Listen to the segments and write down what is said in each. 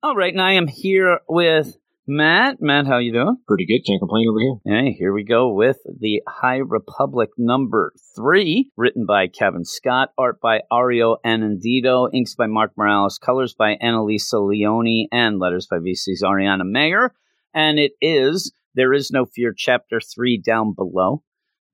All right, and I am here with Matt. Matt, how you doing? Pretty good. Can't complain over here. Hey, here we go with the High Republic number three, written by Cavan Scott, art by Ario Anindito, inks by Mark Morales, colors by Annalisa Leoni, and letters by VC's Ariana Maher. And it is There Is No Fear, Chapter 3, down below.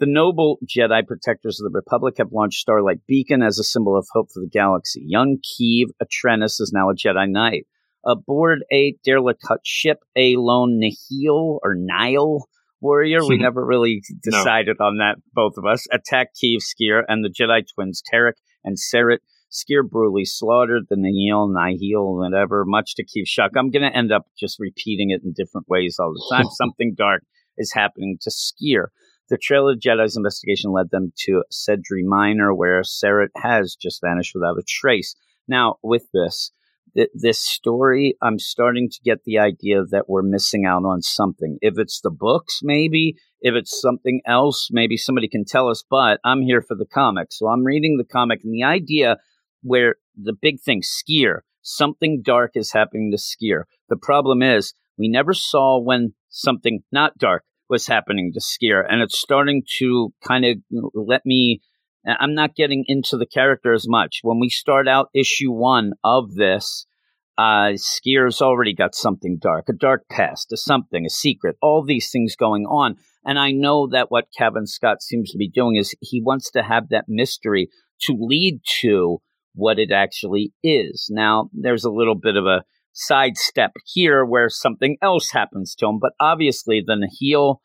The noble Jedi protectors of the Republic have launched Starlight Beacon as a symbol of hope for the galaxy. Young Keeve Atrenis is now a Jedi Knight. Aboard a derelict ship, a lone Nihil or Nile warrior, we hmm. never really decided no. on that, both of us, attacked Keeve Sskeer and the Jedi twins Terec and Seret. Sskeer brutally slaughtered the Nihil, Nihil, whatever, much to Keeve's shock. I'm going to end up just repeating it in different ways all the time. Something dark is happening to Sskeer. The trail of Jedi's investigation led them to Sedri Minor, where Seret has just vanished without a trace. Now, with this, th- this story, I'm starting to get the idea that we're missing out on something. If it's the books, maybe. If it's something else, maybe somebody can tell us. But I'm here for the comic. So I'm reading the comic, and the idea where the big thing, Sskeer, something dark is happening to Sskeer. The problem is, we never saw when something not dark was happening to Sskeer. and it's starting to kind of you know, let me. I'm not getting into the character as much. When we start out issue one of this, uh, Sskeer's already got something dark, a dark past, a something, a secret, all these things going on. And I know that what Kevin Scott seems to be doing is he wants to have that mystery to lead to what it actually is. Now, there's a little bit of a sidestep here where something else happens to him. But obviously, the Nihil, eh,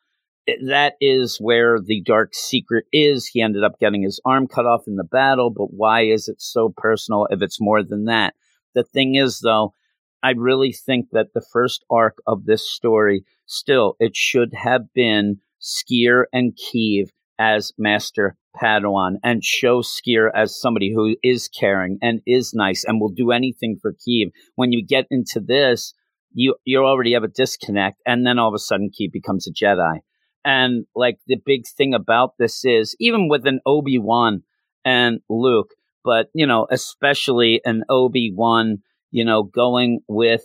that is where the dark secret is. He ended up getting his arm cut off in the battle, but why is it so personal if it's more than that? The thing is, though, I really think that the first arc of this story, still, it should have been Sskeer and Keeve as Master Padawan and show Sskeer as somebody who is caring and is nice and will do anything for Keeve. When you get into this, you you already have a disconnect, and then all of a sudden Keeve becomes a Jedi. And like the big thing about this is even with an Obi Wan and Luke, but you know especially an Obi Wan, you know going with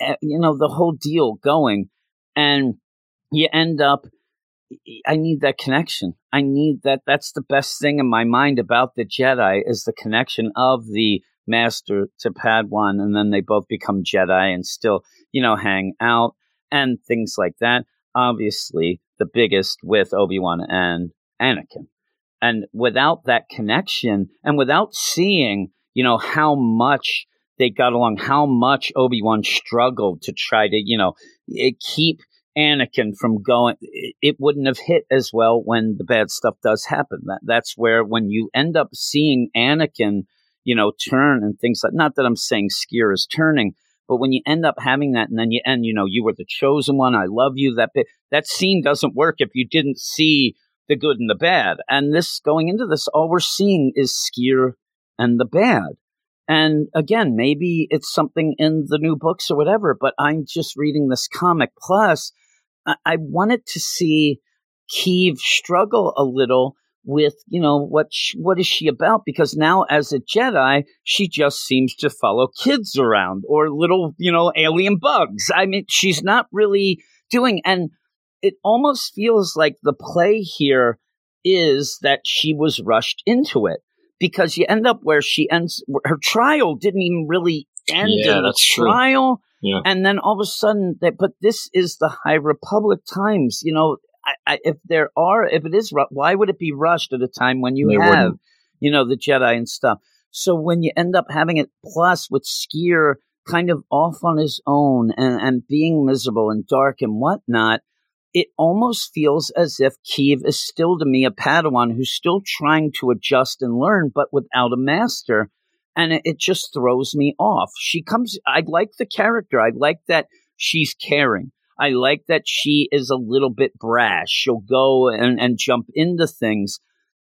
eh, you know the whole deal going, and you end up I need that connection. I need that. That's the best thing in my mind about the Jedi is the connection of the master to Padawan, and then they both become Jedi and still, you know, hang out and things like that. Obviously, the biggest with Obi Wan and Anakin. And without that connection, and without seeing, you know, how much they got along, how much Obi Wan struggled to try to, you know, eh, keep Anakin from going, it wouldn't have hit as well when the bad stuff does happen. That that's where when you end up seeing Anakin, you know, turn and things like. Not that I'm saying Sskeer is turning, but when you end up having that, and then you end, you know, you were the chosen one. I love you. That bit, that scene doesn't work if you didn't see the good and the bad. And this going into this, all we're seeing is Sskeer and the bad. And again, maybe it's something in the new books or whatever, but I'm just reading this comic. Plus, I wanted to see Keeve struggle a little with you know what she, what is she about because now as a jedi she just seems to follow kids around or little you know alien bugs i mean she's not really doing and it almost feels like the play here is that she was rushed into it because you end up where she ends her trial didn't even really end yeah, in the trial true yeah. And then all of a sudden, that, but this is the High Republic times. You know, I, I, if there are, if it is, why would it be rushed at a time when you they have, wouldn't. you know, the Jedi and stuff? So when you end up having it plus with Sskeer kind of off on his own and, and being miserable and dark and whatnot, it almost feels as if Keeve is still to me a Padawan who's still trying to adjust and learn, but without a master and it, it just throws me off. She comes, I like the character. I like that she's caring. I like that she is a little bit brash. She'll go and, and jump into things.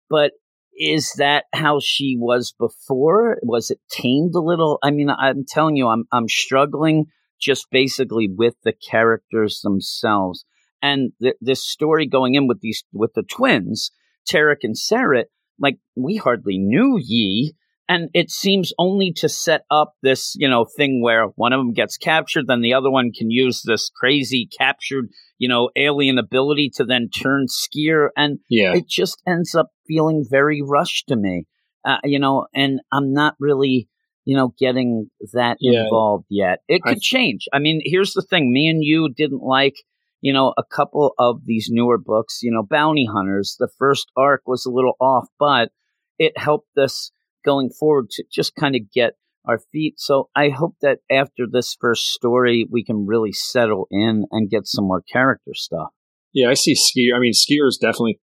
But is that how she was before? Was it tamed a little? I mean, I'm telling you, I'm I'm struggling just basically with the characters themselves. And th- this story going in with these with the twins, Terec and Seret, like we hardly knew Yi and it seems only to set up this, you know, thing where one of them gets captured, then the other one can use this crazy captured, you know, alien ability to then turn Sskeer, and Yeah. it just ends up feeling very rushed to me, uh, you know, and I'm not really, you know, getting that Yeah. involved yet. It I- could change. I mean, here's the thing: me and you didn't like. You know, a couple of these newer books, you know, Bounty Hunters, the first arc was a little off, but it helped us going forward to just kind of get our feet. So I hope that after this first story, we can really settle in and get some more character stuff. Yeah, I see Sskeer. I mean, Sskeer is definitely.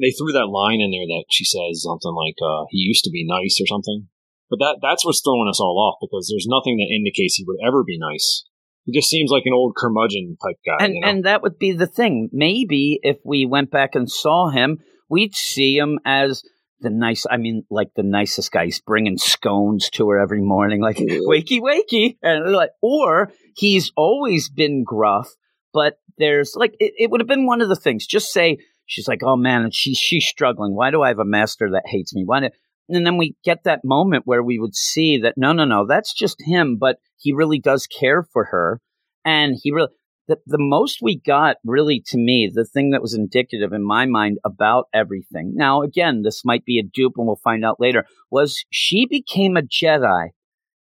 They threw that line in there that she says something like, uh, "He used to be nice" or something. But that that's what's throwing us all off because there's nothing that indicates he would ever be nice. He just seems like an old curmudgeon type guy. and you know? and that would be the thing. Maybe if we went back and saw him, we'd see him as the nice. I mean, like the nicest guy. He's bringing scones to her every morning, like wakey wakey, and like, or he's always been gruff. But there's like it, it would have been one of the things. Just say she's like, oh man, and she's she's struggling. Why do I have a master that hates me? Why? Do, and then we get that moment where we would see that no, no, no, that's just him, but he really does care for her, and he really the, the most we got really to me the thing that was indicative in my mind about everything now again this might be a dupe and we'll find out later was she became a jedi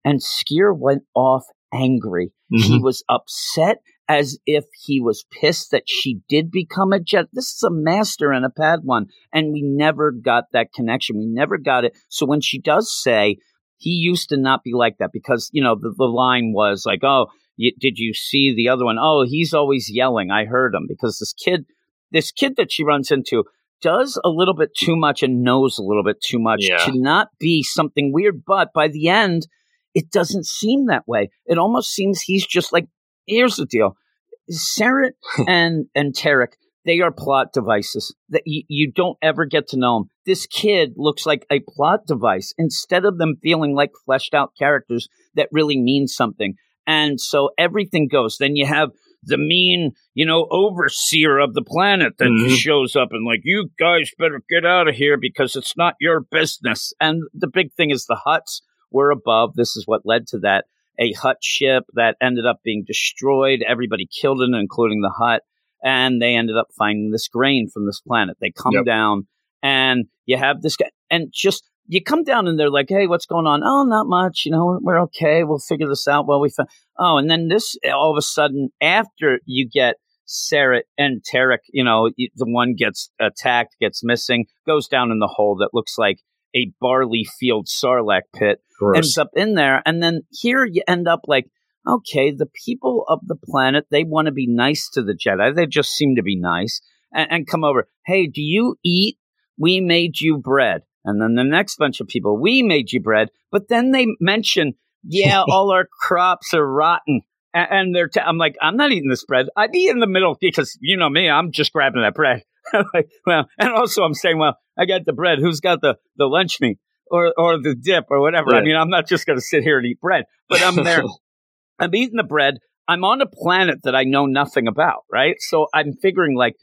and Sskeer went off angry. He Mhm. was upset as if he was pissed that she did become a jedi. This is a master and a padawan and we never got that connection. We never got it. So when she does say he used to not be like that because you know the, the line was like oh y- did you see the other one? Oh, he's always yelling. I heard him because this kid, this kid that she runs into, does a little bit too much and knows a little bit too much Yeah. to not be something weird. But by the end, it doesn't seem that way. It almost seems he's just like, here's the deal, Sarah and and Terec. They are plot devices that you, you don't ever get to know them. This kid looks like a plot device instead of them feeling like fleshed out characters that really mean something. And so everything goes. Then you have the mean, you know, overseer of the planet that Mhm. shows up and like, you guys better get out of here because it's not your business. And the big thing is the Hutts were above. This is what led to that. A Hutt ship that ended up being destroyed. Everybody killed in it, including the Hutt. And they ended up finding this grain from this planet. They come Yep. down and you have this guy and just you come down and they're like, "Hey, what's going on?" "Oh, not much. You know, we're, we're okay. We'll figure this out." Well, we found. Oh, and then this all of a sudden, after you get Sarah and Terec, you know, the one gets attacked, gets missing, goes down in the hole that looks like a barley field sarlacc pit, Gross. ends up in there, and then here you end up like. Okay, the people of the planet, they want to be nice to the Jedi. They just seem to be nice and, and come over. Hey, do you eat? We made you bread. And then the next bunch of people, we made you bread. But then they mention, yeah, all our crops are rotten. A- And they're, t- I'm like, I'm not eating this bread. I'd be in the middle because you know me, I'm just grabbing that bread. like, well, and also I'm saying, well, I got the bread. Who's got the, the lunch meat or, or the dip or whatever? I mean, I'm not just going to sit here and eat bread, but I'm there. I'm eating the bread. I'm on a planet that I know nothing about, right? So I'm figuring like,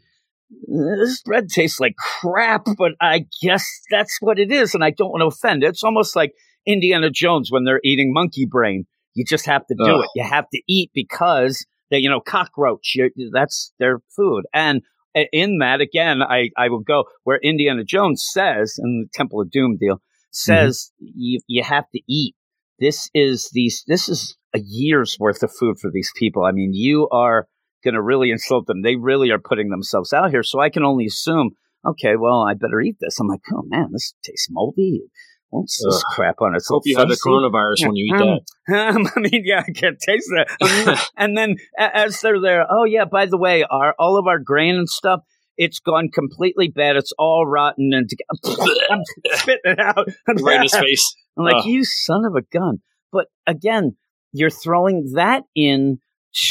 this bread tastes like crap, but I guess that's what it is, and I don't want to offend. It's almost like Indiana Jones when they're eating monkey brain. You just have to do Ugh. it. You have to eat because they, you know, cockroach. That's their food, and uh, in that again, I I will go where Indiana Jones says in the Temple of Doom deal mm-hmm. says you you have to eat. This is these. This is a year's worth of food for these people. I mean, you are going to really insult them. They really are putting themselves out here. So I can only assume, okay, well, I better eat this. I'm like, oh man, this tastes moldy. What's this Ugh. crap on it? Hope you had the coronavirus when you eat Um, that. um, I mean, yeah, I can't taste that. and then as they're there, oh yeah, by the way, our all of our grain and stuff, it's gone completely bad. It's all rotten and I'm spitting it out. right in his face. I'm like, Ugh. you son of a gun. But again, you're throwing that in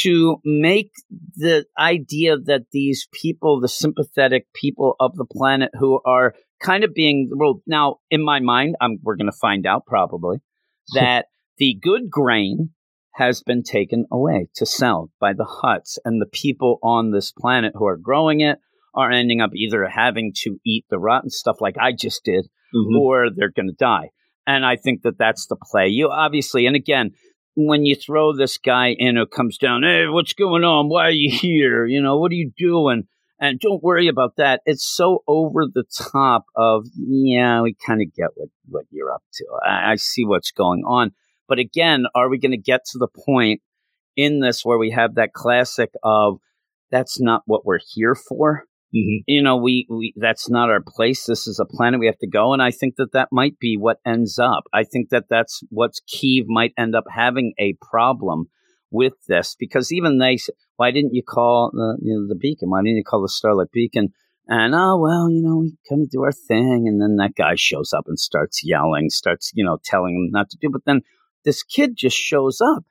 to make the idea that these people, the sympathetic people of the planet who are kind of being, well, now in my mind, I'm, we're going to find out probably that the good grain has been taken away to sell by the Hutts and the people on this planet who are growing it are ending up either having to eat the rotten stuff like I just did Mhm. or they're going to die. And I think that that's the play. You obviously, and again, when you throw this guy in who comes down, hey, what's going on? Why are you here? You know, what are you doing? And don't worry about that. It's so over the top of, yeah, we kind of get what, what you're up to. I, I see what's going on. But again, are we going to get to the point in this where we have that classic of that's not what we're here for? Mm-hmm. You know, we, we that's not our place. This is a planet we have to go, and I think that that might be what ends up. I think that that's what Keeve might end up having a problem with this because even they said, why didn't you call the you know, the beacon? Why didn't you call the Starlight Beacon? And oh well, you know, we kind of do our thing, and then that guy shows up and starts yelling, starts you know telling him not to do. But then this kid just shows up,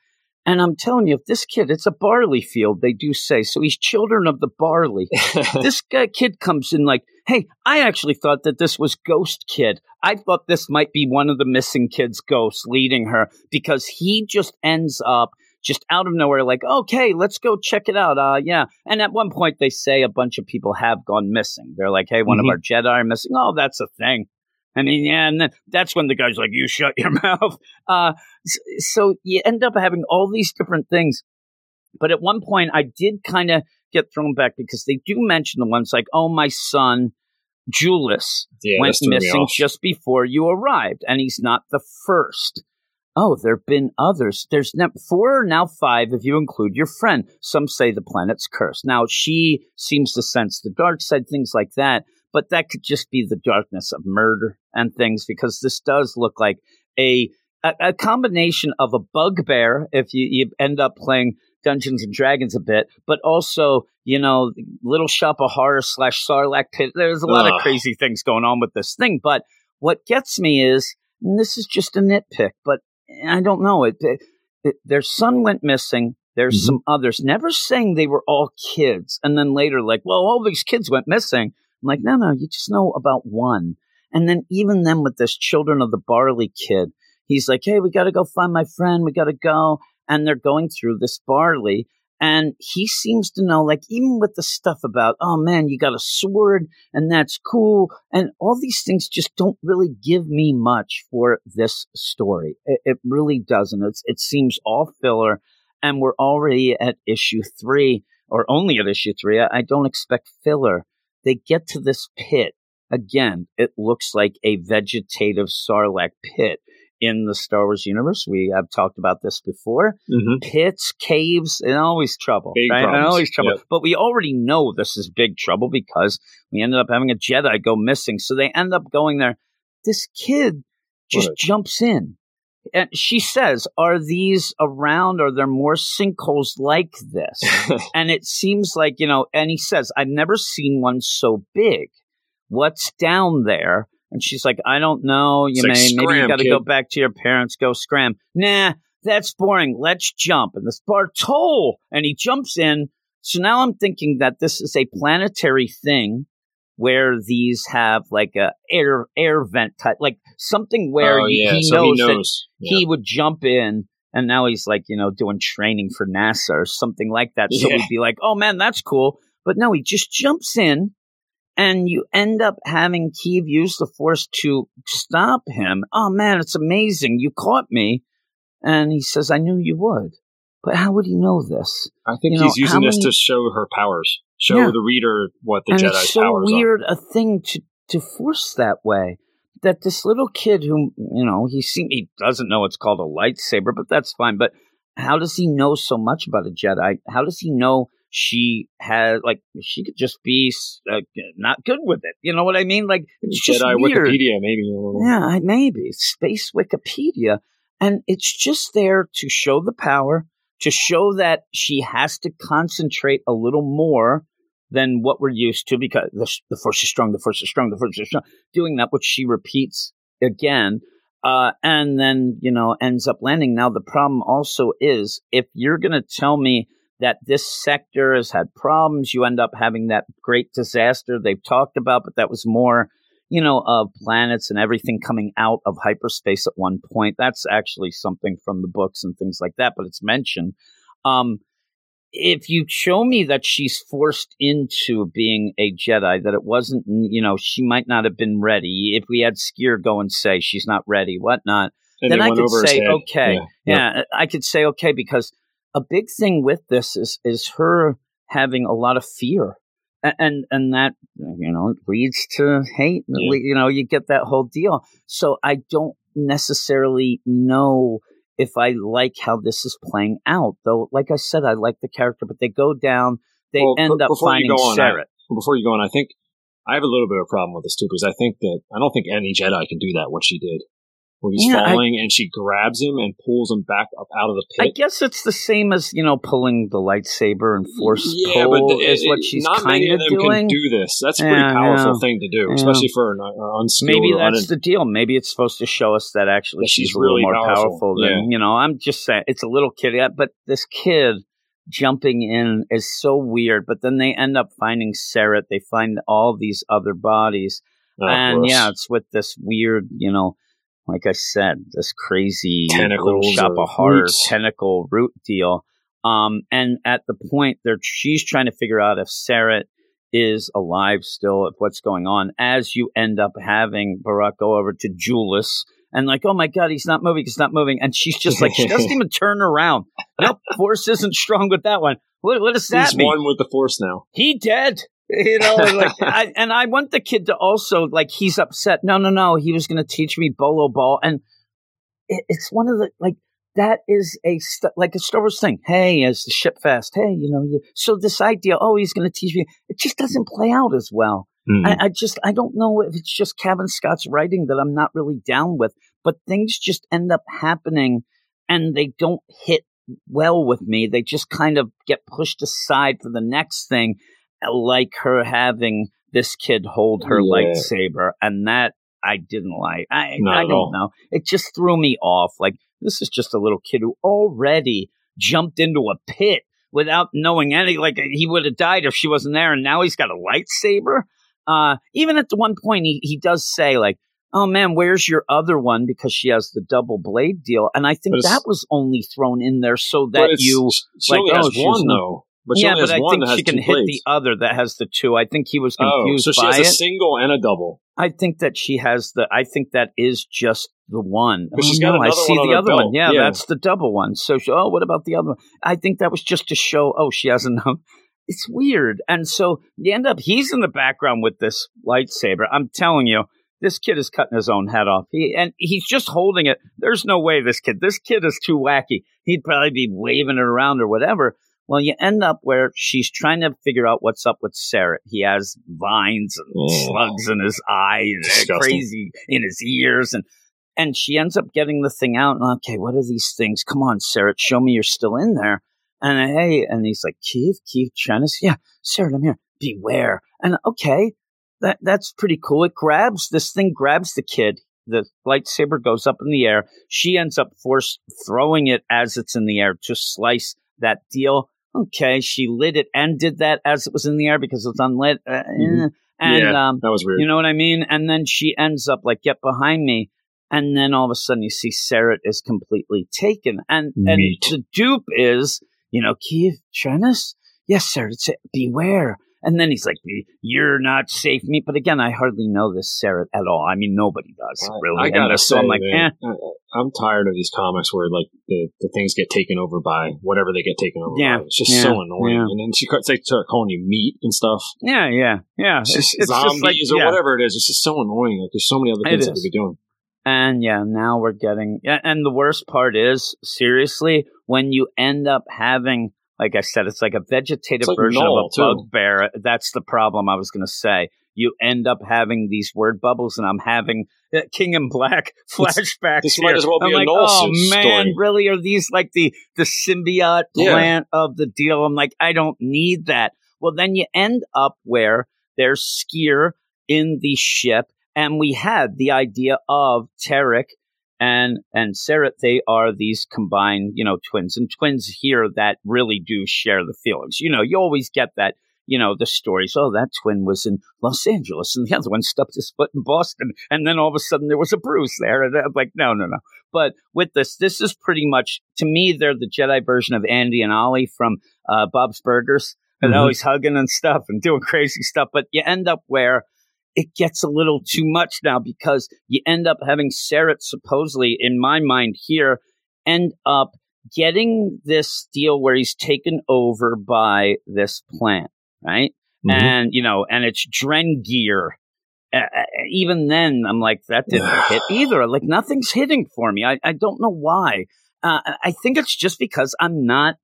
and I'm telling you, if this kid, it's a barley field, they do say. So he's children of the barley. this guy, kid comes in like, hey, I actually thought that this was Ghost Kid. I thought this might be one of the missing kids' ghosts leading her because he just ends up just out of nowhere, like, okay, let's go check it out. Uh, yeah. And at one point, they say a bunch of people have gone missing. They're like, hey, one mm-hmm. of our Jedi are missing. Oh, that's a thing. I mean, yeah, and then that's when the guy's like, "You shut your mouth." Uh, so you end up having all these different things. But at one point, I did kind of get thrown back because they do mention the ones like, "Oh, my son." Julius yeah, went missing just before you arrived, and he's not the first. Oh, there have been others. There's ne- four, now five, if you include your friend. Some say the planet's cursed. Now, she seems to sense the dark side, things like that but that could just be the darkness of murder and things because this does look like a a, a combination of a bugbear if you, you end up playing Dungeons and Dragons a bit, but also, you know, Little Shop of Horror slash Sarlacc pit. There's a lot Ugh. of crazy things going on with this thing. But what gets me is, and this is just a nitpick, but I don't know. It, it, it their son went missing. There's mm-hmm. some others, never saying they were all kids. And then later, like, well, all these kids went missing. I'm like, no, no, you just know about one. And then even then with this Children of the Barley kid, he's like, hey, we got to go find my friend. We got to go. And they're going through this barley. And he seems to know, like, even with the stuff about, oh man, you got a sword and that's cool. And all these things just don't really give me much for this story. It, it really doesn't. It's, it seems all filler. And we're already at issue three or only at issue three. I, I don't expect filler. They get to this pit. Again, it looks like a vegetative sarlacc pit in the Star Wars universe. We have talked about this before. Mm-hmm. Pits, caves, and always trouble. Big right? And always trouble. Yep. But we already know this is big trouble because we ended up having a Jedi go missing. So they end up going there. This kid just what? jumps in and she says, "Are these around? Are there more sinkholes like this?" and it seems like you know. And he says, "I've never seen one so big. What's down there?" And she's like, "I don't know. You it's may like, maybe you got to go back to your parents. Go scram." Nah, that's boring. Let's jump. And this Bartol, and he jumps in. So now I'm thinking that this is a planetary thing where these have like a air air vent type, like something where oh, yeah. he, so knows he, knows that yeah. he would jump in, and now he's like you know doing training for NASA or something like that. So yeah. we'd be like, oh man, that's cool. But no, he just jumps in, and you end up having Keeve use the Force to stop him. Oh man, it's amazing! You caught me, and he says, I knew you would. But how would he know this? I think you he's know, using this many... to show her powers show yeah. the reader what the and Jedi's it's so powers weird are. a thing to to force that way. That this little kid who you know he seem he doesn't know it's called a lightsaber, but that's fine. But how does he know so much about a Jedi? How does he know she has like she could just be uh, not good with it? You know what I mean? Like it's Jedi just weird. Wikipedia, maybe. A little. Yeah, maybe space Wikipedia, and it's just there to show the power to show that she has to concentrate a little more than what we're used to because the, the force is strong, the force is strong, the force is strong. Doing that, which she repeats again, uh, and then, you know, ends up landing. Now, the problem also is if you're going to tell me that this sector has had problems, you end up having that great disaster they've talked about, but that was more you know, of planets and everything coming out of hyperspace at one point. That's actually something from the books and things like that, but it's mentioned. Um, if you show me that she's forced into being a Jedi, that it wasn't, you know, she might not have been ready. If we had Sskeer go and say she's not ready, whatnot, And then I could say okay. Yeah. Yeah. I could say okay because a big thing with this is is her having a lot of fear. And and that you know leads to hate. Yeah. You know, you get that whole deal. So I don't necessarily know if I like how this is playing out. Though, like I said, I like the character, but they go down. They Well, end be- up finding on, I- Before you go on, I think I have a little bit of a problem with this too because I think that I don't think any Jedi can do that. What she did, where he's Yeah, I- falling and she grabs him and pulls him back up out of the pit. I guess it's the same as you know pulling the lightsaber and force yeah, pull but the- is what it- she's not many of them doing. can do this. That's a pretty Yeah, powerful thing to do, especially for an uh, unskilled. Maybe that's un- the deal. Maybe it's supposed to show us that actually That she's, she's really more powerful. powerful, than you know. I'm just saying it's a little kid, but this kid jumping in is so weird. But then they end up finding Sarah. They find all these other bodies, Oh, and gross. yeah, it's with this weird, you know, like I said, this crazy little shop of horror roots. tentacle root deal. Um, and at the point there, she's trying to figure out if Sarah is alive still, if what's going on. As you end up having Barack go over to Julius and like, oh my god, he's not moving, he's not moving, and she's just like, she doesn't even turn around. Nope, force isn't strong with that one. What, what does that he's mean? one with the force now. he dead. You know, and like, I, and I want the kid to also like he's upset. No, no, no. He was going to teach me bolo ball, and it, it's one of the like that is a st- like a Star Wars thing. Hey, as the ship fast. Hey, you know, you, so this idea. Oh, he's going to teach me. It just doesn't play out as well. Hmm. I, I just I don't know if it's just Kevin Scott's writing that I'm not really down with, but things just end up happening and they don't hit well with me. They just kind of get pushed aside for the next thing, like her having this kid hold her Yeah. lightsaber, and that I didn't like. I Not I don't all. know. It just threw me off. Like this is just a little kid who already jumped into a pit without knowing any. Like he would have died if she wasn't there, and now he's got a lightsaber. Uh, even at the one point, he, he does say like, "Oh man, where's your other one?" Because she has the double blade deal, and I think that was only thrown in there so that you. like, oh, one though. But yeah, but I think she can hit blades. the other that has the two. I think he was confused. Oh, confused so she has a it. single and a double. I think that she has the. I think that is just the one. But she's Oh, got no, I see one on the other belt. one. Yeah, Yeah. that's the double one. So, she, oh, what about the other one? I think that was just to show. Oh, she has enough. It's weird, and so you end up. He's in the background with this lightsaber. I'm telling you, this kid is cutting his own head off. He and he's just holding it. There's no way this kid. This kid is too wacky. He'd probably be waving it around or whatever. Well, you end up where she's trying to figure out what's up with Sarah. He has vines and Yeah. slugs in his eyes, crazy in his ears, and and she ends up getting the thing out. And okay, what are these things? Come on, Sarah, show me you're still in there. And hey, and he's like, Keith, Keith Chenis, yeah, Sarah, I'm here. Beware. And okay, that that's pretty cool. It grabs this thing, grabs the kid. The lightsaber goes up in the air. She ends up force throwing it as it's in the air to slice that deal. Okay, she lit it and did that as it was in the air because it's unlit. Uh, Mhm. eh. And yeah, um, that was weird. you know what I mean? And then she ends up like, get behind me. And then all of a sudden you see Sarah is completely taken. And and the dupe is, you know, Keeve Trennis? Yes, sir. It's beware. And then he's like, You're not safe, me. But again, I hardly know this Sarah at all. I mean, nobody does, really. I gotta so say, I'm like, man, eh. I- I'm tired of these comics where like the, the things get taken over by whatever they get taken over Yeah, by. It's just yeah, so annoying. yeah. And then she starts like, start calling you meat and stuff. Yeah, yeah, yeah. It's just zombies like, or yeah. whatever it is. It's just so annoying. Like there's so many other things that we could be doing. And yeah, now we're getting, and the worst part is, seriously, when you end up having, like I said, it's like a vegetative like version of a bugbear. That's the problem I was going to say. You end up having these word bubbles, and I'm having uh, King in Black flashbacks. this here. might as well be I'm a like, oh man, story." really? Are these like the the symbiote Yeah. plant of the deal? I'm like, I don't need that. Well, then you end up where there's Sskeer in the ship, and we had the idea of Terec and and Sarah. They are these combined, you know, twins, and twins here that really do share the feelings. You know, you always get that. you know, the stories. Oh, that twin was in Los Angeles and the other one stubbed his foot in Boston. And then all of a sudden there was a bruise there. And I'm like, no, no, no. But with this, this is pretty much, to me, they're the Jedi version of Andy and Ollie from uh, Bob's Burgers. And mm-hmm. always hugging and stuff and doing crazy stuff. But you end up where it gets a little too much now because you end up having Sarek supposedly, in my mind here, end up getting this deal where he's taken over by this plant, right? Mm-hmm. And, you know, and it's Drengir. Uh, even then, I'm like, that didn't hit either. Like, nothing's hitting for me. I, I don't know why. Uh, I think it's just because I'm not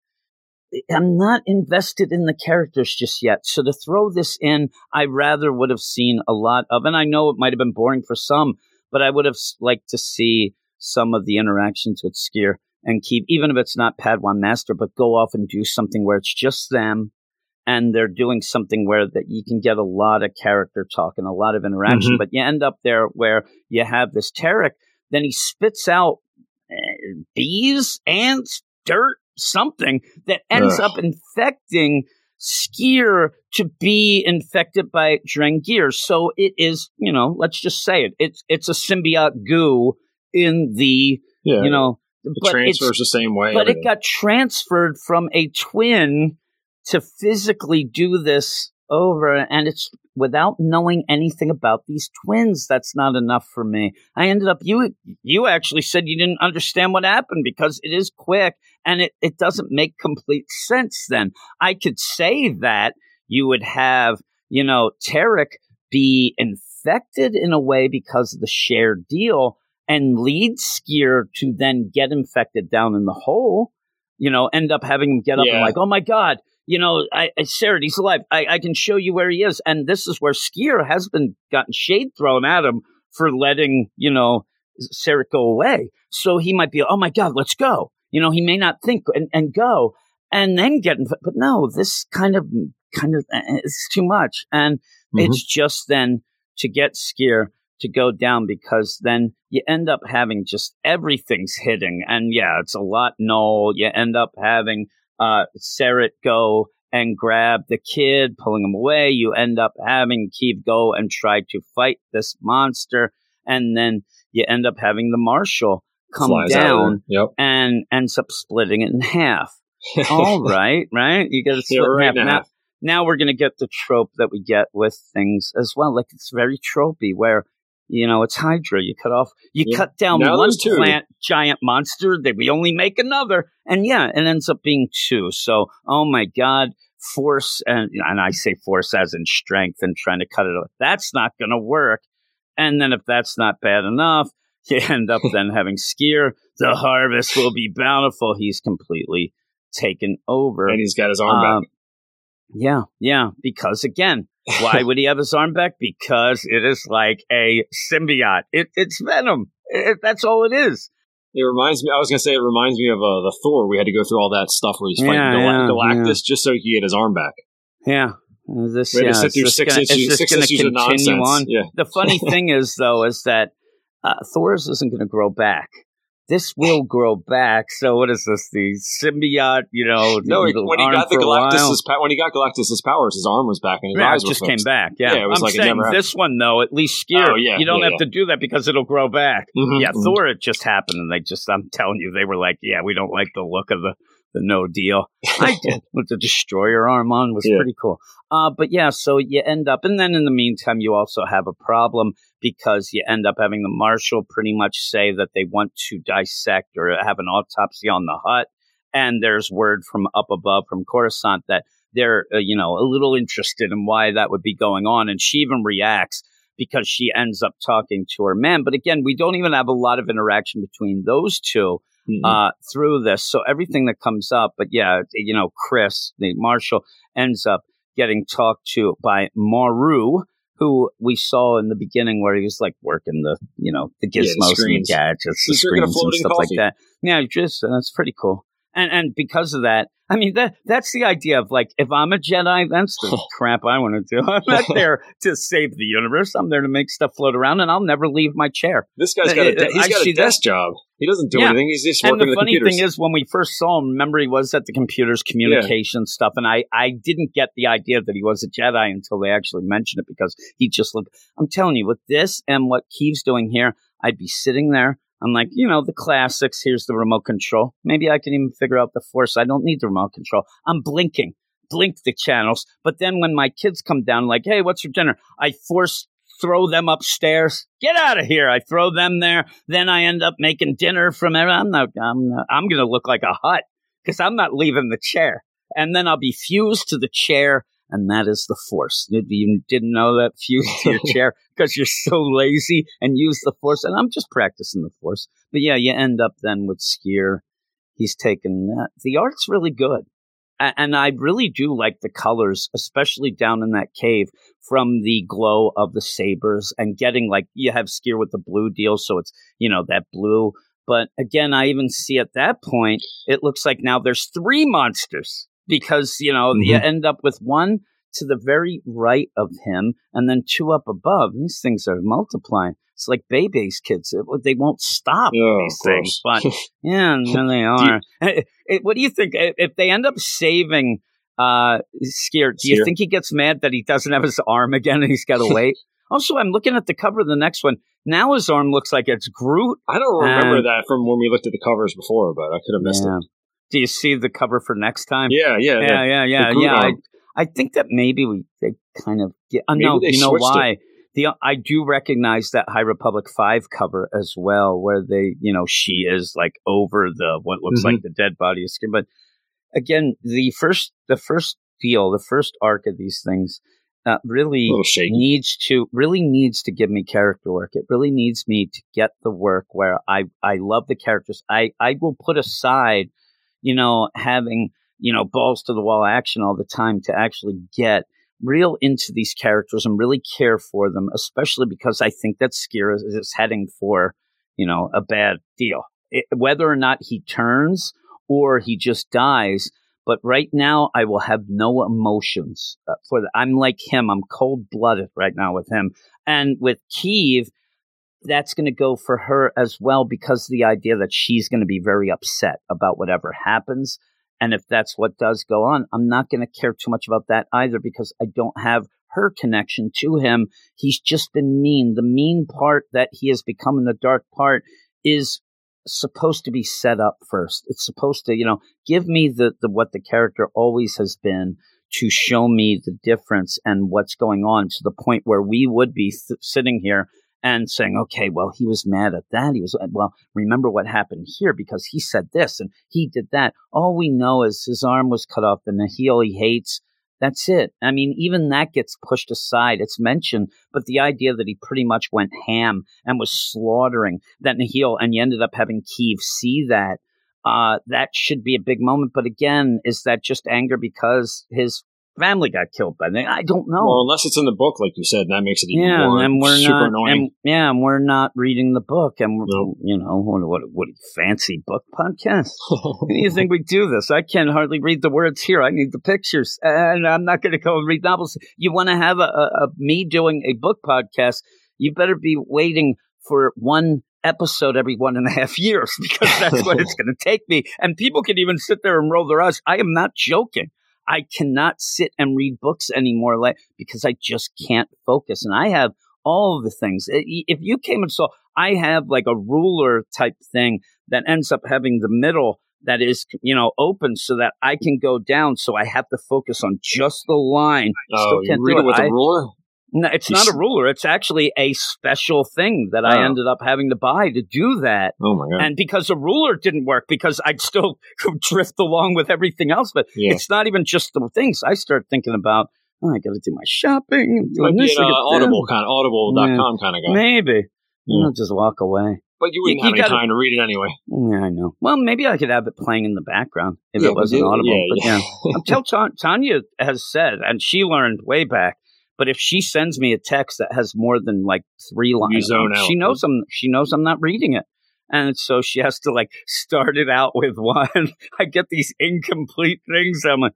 I'm not invested in the characters just yet. So to throw this in, I rather would have seen a lot of, and I know it might have been boring for some, but I would have liked to see some of the interactions with Sskeer and Keeve, even if it's not Padawan Master, but go off and do something where it's just them and they're doing something where that you can get a lot of character talk and a lot of interaction. Mm-hmm. But you end up there where you have this Terec, then he spits out uh, bees, ants, dirt, something that ends Ugh. up infecting Sskeer to be infected by Drengir. So it is, you know, let's just say it. It's it's a symbiote goo in the, yeah. you know, it transfers the same way. But it got transferred from a twin to physically do this over, and it's without knowing anything about these twins. That's not enough for me. I ended up you you actually said you didn't understand what happened because it is quick and it, it doesn't make complete sense then. I could say that you would have, you know, Terec be infected in a way because of the shared deal and lead Sskeer to then get infected down in the hole, you know, end up having him get up yeah. and like, oh my God, you know, I, I Sarek, he's alive. I, I can show you where he is. And this is where Sskeer has been gotten shade thrown at him for letting, you know, Sarek go away. So he might be, oh my God, let's go. You know, he may not think and, and go and then get, in, but no, this kind of, kind of, eh, it's too much. And mm-hmm. it's just then to get Sskeer to go down because then you end up having just everything's hitting. And yeah, it's a lot null. You end up having, uh, go and grab the kid, pulling him away. You end up having Keeve go and try to fight this monster. And then you end up having the marshal come Flies down yep. and ends up splitting it in half. All right, right? You get to split yeah, in half. Now, now we're going to get the trope that we get with things as well. Like it's very tropey where, you know, it's Hydra. You cut off, you yeah. cut down now one plant giant monster, then we only make another. And yeah, it ends up being two. So, oh my God, force, and, and I say force as in strength and trying to cut it off. That's not going to work. And then if that's not bad enough, you end up then having Sskeer. The harvest will be bountiful. He's completely taken over. And he's got his arm um, back. Yeah, yeah. Because again, why would he have his arm back? Because it is like a symbiote. It, it's Venom. It, that's all it is. It reminds me. I was gonna say it reminds me of uh, the Thor. We had to go through all that stuff where he's fighting yeah, Gal- yeah, Galactus yeah. just so he could get his arm back. Yeah, this, we had yeah, to sit through six gonna, issues, six issues of nonsense. On. Yeah. The funny thing is, though, is that uh, Thor's isn't going to grow back. This will grow back. So what is this? The symbiote, you know? No, when he got the Galactus's when he got Galactus's powers, his arm was back and his yeah, eyes just came back. Yeah, yeah it was I'm like saying this one though, at least Sskeer. Oh, yeah, you don't yeah, have to do that because it'll grow back. Mm-hmm, yeah, mm-hmm. Thor, it just happened, and they just I'm telling you, they were like, yeah, we don't like the look of the the no deal. I did with the destroyer arm on was pretty cool. Uh, but yeah, so you end up, and then in the meantime, you also have a problem because you end up having the marshal pretty much say that they want to dissect or have an autopsy on the Hutt. And there's word from up above from Coruscant that they're, uh, you know, a little interested in why that would be going on. And she even reacts because she ends up talking to her man. But again, we don't even have a lot of interaction between those 2 mm-hmm. uh, through this. So everything that comes up, but yeah, you know, Chris, the marshal, ends up getting talked to by Maru, who we saw in the beginning where he was like working the, you know, the gizmos yeah, the and the gadgets, the screens and stuff coffee. like that. Yeah, just, that's pretty cool. And, and because of that, I mean, that that's the idea of like, if I'm a Jedi, that's the crap I want to do. I'm not there to save the universe. I'm there to make stuff float around, and I'll never leave my chair. This guy's got a, he's got a desk job. He doesn't do Yeah. anything. He's just And working the the funny computers. thing is, when we first saw him, remember he was at the computers communication stuff, and I, I didn't get the idea that he was a Jedi until they actually mentioned it because he just looked. I'm telling you, with this and what Keeve's doing here, I'd be sitting there. I'm like, you know, the classics. Here's the remote control. Maybe I can even figure out the force. I don't need the remote control. I'm blinking, blink the channels. But then when my kids come down, like, hey, what's for dinner? I force throw them upstairs. Get out of here. I throw them there. Then I end up making dinner from there. I'm not, I'm not, I'm going to look like a Hutt because I'm not leaving the chair. And then I'll be fused to the chair. And that is the force. You- You didn't know that fused to your chair because you're so lazy and use the force. And I'm just practicing the force. But yeah, you end up then with Sskeer. He's taken that. The art's really good. And I really do like the colors, especially down in that cave from the glow of the sabers and getting like you have Sskeer with the blue deal, so it's you know that blue. But again, I even see at that point it looks like now there's three monsters because you know you Mhm. end up with one to the very right of him and then two up above. These things are multiplying. It's like Bebe's kids; It- they won't stop Oh, these things. But yeah, there they are. Eh, eh, what do you think if they end up saving? Uh, Sskeer, do you Sskeer. think he gets mad that he doesn't have his arm again and he's got to wait? also, I'm looking at the cover of the next one. Now his arm looks like it's Groot. I don't remember And- that from when we looked at the covers before, but I could have missed Yeah. it. Do you see the cover for next time? Yeah, yeah, yeah, yeah. yeah, yeah. the yeah. I, arm. I think that maybe we they kind of get. Uh, no, you know switched it. why? The I do recognize that High Republic Five cover as well, where they, you know, she is like over the what looks Mhm. like the dead body of skin. But again, the first the first deal, the first arc of these things, uh, really A little shaky. needs to really needs to give me character work. It really needs me to get the work where I I love the characters. I I will put aside, you know, having you know balls to the wall action all the time to actually get real into these characters and really care for them, especially because I think that Skira is, heading for you know a bad deal. It, whether or not he turns or he just dies. But right now, I will have no emotions uh, for that. I'm like him. I'm cold blooded right now with him. And with Keeve, that's going to go for her as well because the idea that she's going to be very upset about whatever happens. And if that's what does go on, I'm not going to care too much about that either because I don't have her connection to him. He's just been mean. The mean part that he has become in the dark part is supposed to be set up first. It's supposed to, you know, give me the, the what the character always has been to show me the difference and what's going on to the point where we would be th- sitting here and saying, okay, well, he was mad at that. He was, well, remember what happened here because he said this and he did that. All we know is his arm was cut off and the heel he hates. That's it. I mean, even that gets pushed aside. It's mentioned, but the idea that he pretty much went ham and was slaughtering that Nahil and you ended up having Keeve see that, uh, that should be a big moment. But again, is that just anger because his family got killed by them? I don't know. Well, unless it's in the book, like you said, that makes it even yeah, more and we're super not, annoying. and yeah, and we're not reading the book, and we're, No. you know, what, what, what a fancy book podcast. Do you think we do this? I can hardly read the words here. I need the pictures, and I'm not going to go and read novels. You want to have a, a, a me doing a book podcast? You better be waiting for one episode every one and a half years because that's what it's going to take me. And people can even sit there and roll their eyes. I am not joking. I cannot sit and read books anymore, like because I just can't focus. And I have all of the things. If you came and saw, I have like a ruler type thing that ends up having the middle that is, you know, open so that I can go down. So I have to focus on just the line. oh, Still you can't read it with I- a ruler? No, it's You not a ruler. It's actually a special thing that I Oh. ended up having to buy to do that. Oh my god! And because a ruler didn't work, because I'd still drift along with everything else. But Yeah. it's not even just the things. I start thinking about, oh, I got to do my shopping. I'm doing be this, an uh. Audible kind, audible.com kind of guy. Maybe. Yeah. I'll just walk away. But you wouldn't You- you have any gotta- time to read it anyway. Yeah, I know. Well, maybe I could have it playing in the background if Yeah, it wasn't audible. yeah, but yeah. Tell Ta- Tanya has said, and she learned way back. But if she sends me a text that has more than like three lines, she knows I'm she knows I'm not reading it, and so she has to like start it out with one. I get these incomplete things. I'm like,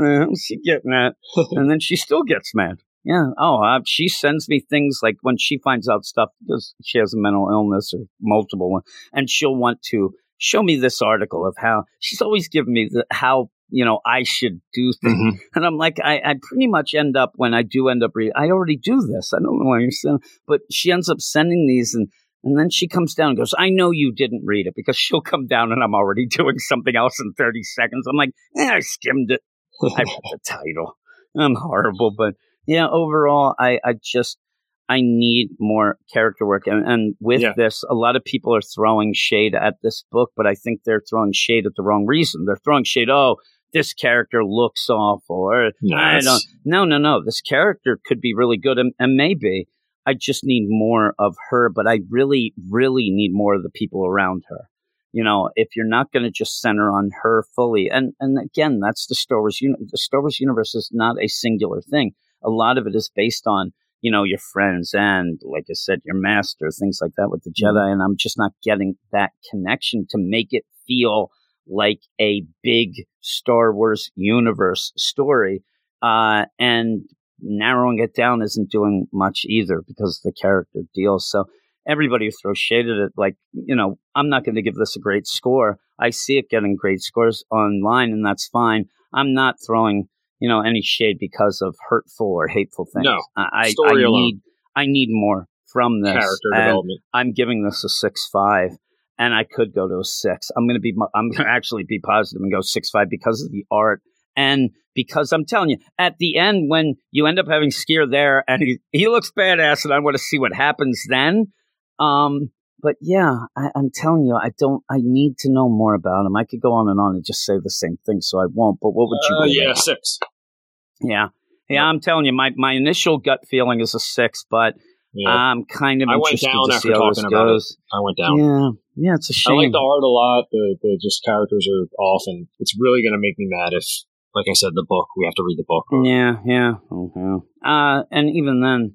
eh, she getting at? and then she still gets mad. Yeah. Oh, uh, she sends me things like when she finds out stuff because she has a mental illness or multiple one, and she'll want to show me this article of how she's always giving me the, how you know I should do things, mm-hmm. and I'm like, I, I pretty much end up when I do end up reading, I already do this. I don't know why you're saying, but she ends up sending these and. And then she comes down and goes, I know you didn't read it because she'll come down and I'm already doing something else in 30 seconds. I'm like, eh, I skimmed it. I read the title. I'm horrible, but yeah, overall, I, I just, I need more character work. And, and with yeah. this, a lot of people are throwing shade at this book, but I think they're throwing shade at the wrong reason. They're throwing shade, oh, this character looks awful, or I don't. No, no, no. This character could be really good, and, and maybe I just need more of her. But I really, really need more of the people around her. You know, if you're not going to just center on her fully, and and again, that's the Star Wars. Uni- the Star Wars universe is not a singular thing a lot of it is based on you know your friends and like I said, your master, things like that with the mm-hmm. Jedi. And I'm just not getting that connection to make it feel like a big Star Wars universe story. Uh, and narrowing it down isn't doing much either because the character deal. So everybody who throws shade at it, like, you know, I'm not going to give this a great score. I see it getting great scores online, and that's fine. I'm not throwing you know, any shade because of hurtful or hateful things. No, I, I, I need I need more from this. Character development. I'm giving this a six five, and I could go to a six. I'm going to be I'm going to actually be positive and go six five because of the art and because I'm telling you, at the end when you end up having Sskeer there and he he looks badass, and I want to see what happens then. Um, but yeah, I, am telling you, I don't. I need to know more about him. I could go on and on and just say the same thing, so I won't. But what would you? Uh, yeah, six. Yeah. Yeah, I'm telling you, my, my initial gut feeling is a six, but yeah. I'm kind of I went down after talking about goes. it. I went down. Yeah, yeah, it's a shame. I like the art a lot. The the just characters are off, and it's really going to make me mad if, like I said, the book we have to read the book. Yeah, yeah, okay. Uh, and even then,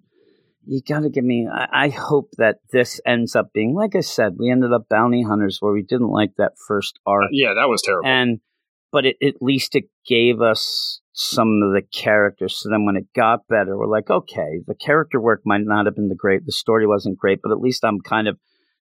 you got to give me. I, I hope that this ends up being, like I said, we ended up bounty hunters where we didn't like that first arc. Uh, yeah, that was terrible. And but it, at least it gave us some of the characters. So then when it got better, we're like, okay, the character work might not have been the great, the story wasn't great, but at least I'm kind of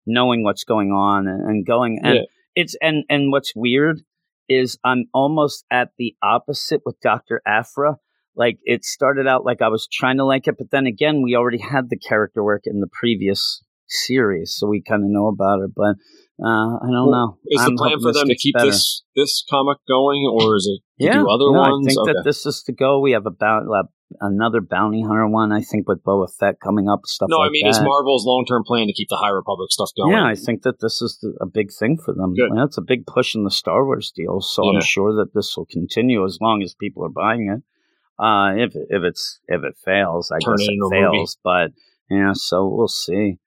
knowing what's going on and, and going. And yeah. it's and and what's weird is I'm almost at the opposite with Doctor Aphra. Like it started out like I was trying to like it, but then again, we already had the character work in the previous series, so we kind of know about her. But uh, I don't well, know. Is I'm the plan for them to keep better. this this comic going, or is it yeah, do other no, ones? I think okay. that this is to go. We have about uh, another bounty hunter one. I think with Boba Fett coming up, stuff. No, like I mean, that. is Marvel's long term plan to keep the High Republic stuff going? Yeah, I think that this is the, a big thing for them. Good. It's a big push in the Star Wars deal, so yeah. I'm sure that this will continue as long as people are buying it. Uh, if if it's if it fails, I Turn guess it, it fails. But yeah, so we'll see.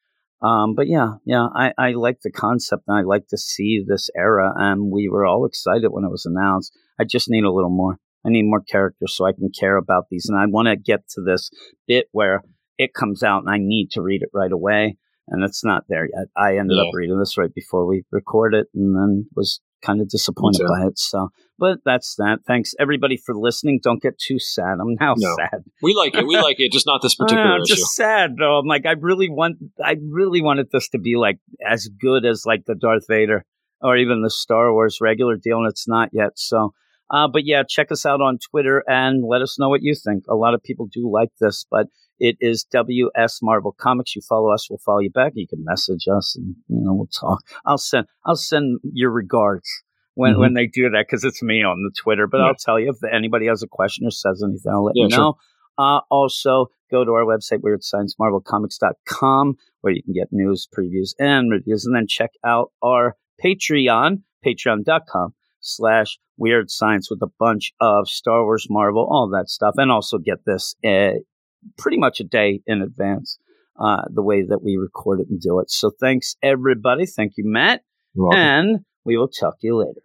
Um, but yeah, yeah, I, I like the concept and I like to see this era. And we were all excited when it was announced. I just need a little more. I need more characters so I can care about these. And I want to get to this bit where it comes out and I need to read it right away. And it's not there yet. I ended yeah. up reading this right before we recorded it and then was kind of disappointed by it. So, but that's that. Thanks everybody for listening. Don't get too sad. I'm now no. sad. We like it. We like it. Just not this particular I'm just sad though. I'm like, I really want, I really wanted this to be like as good as like the Darth Vader or even the Star Wars regular deal, and it's not yet. So, uh, but yeah, check us out on Twitter and let us know what you think. A lot of people do like this, but it is WS Marvel Comics. You follow us, we'll follow you back. You can message us, and you know we'll talk. I'll send I'll send your regards when mm-hmm. when they do that because it's me on the Twitter. But yeah. I'll tell you if anybody has a question or says anything, I'll let yeah, you know. Sure. Uh, also, go to our website, weirdsciencemarvelcomics.com, where you can get news, previews, and reviews. And then check out our Patreon, patreon.com slash weird science with a bunch of Star Wars, Marvel, all that stuff. And also get this uh, pretty much a day in advance, uh, the way that we record it and do it. So thanks, everybody. Thank you, Matt. And we will talk to you later.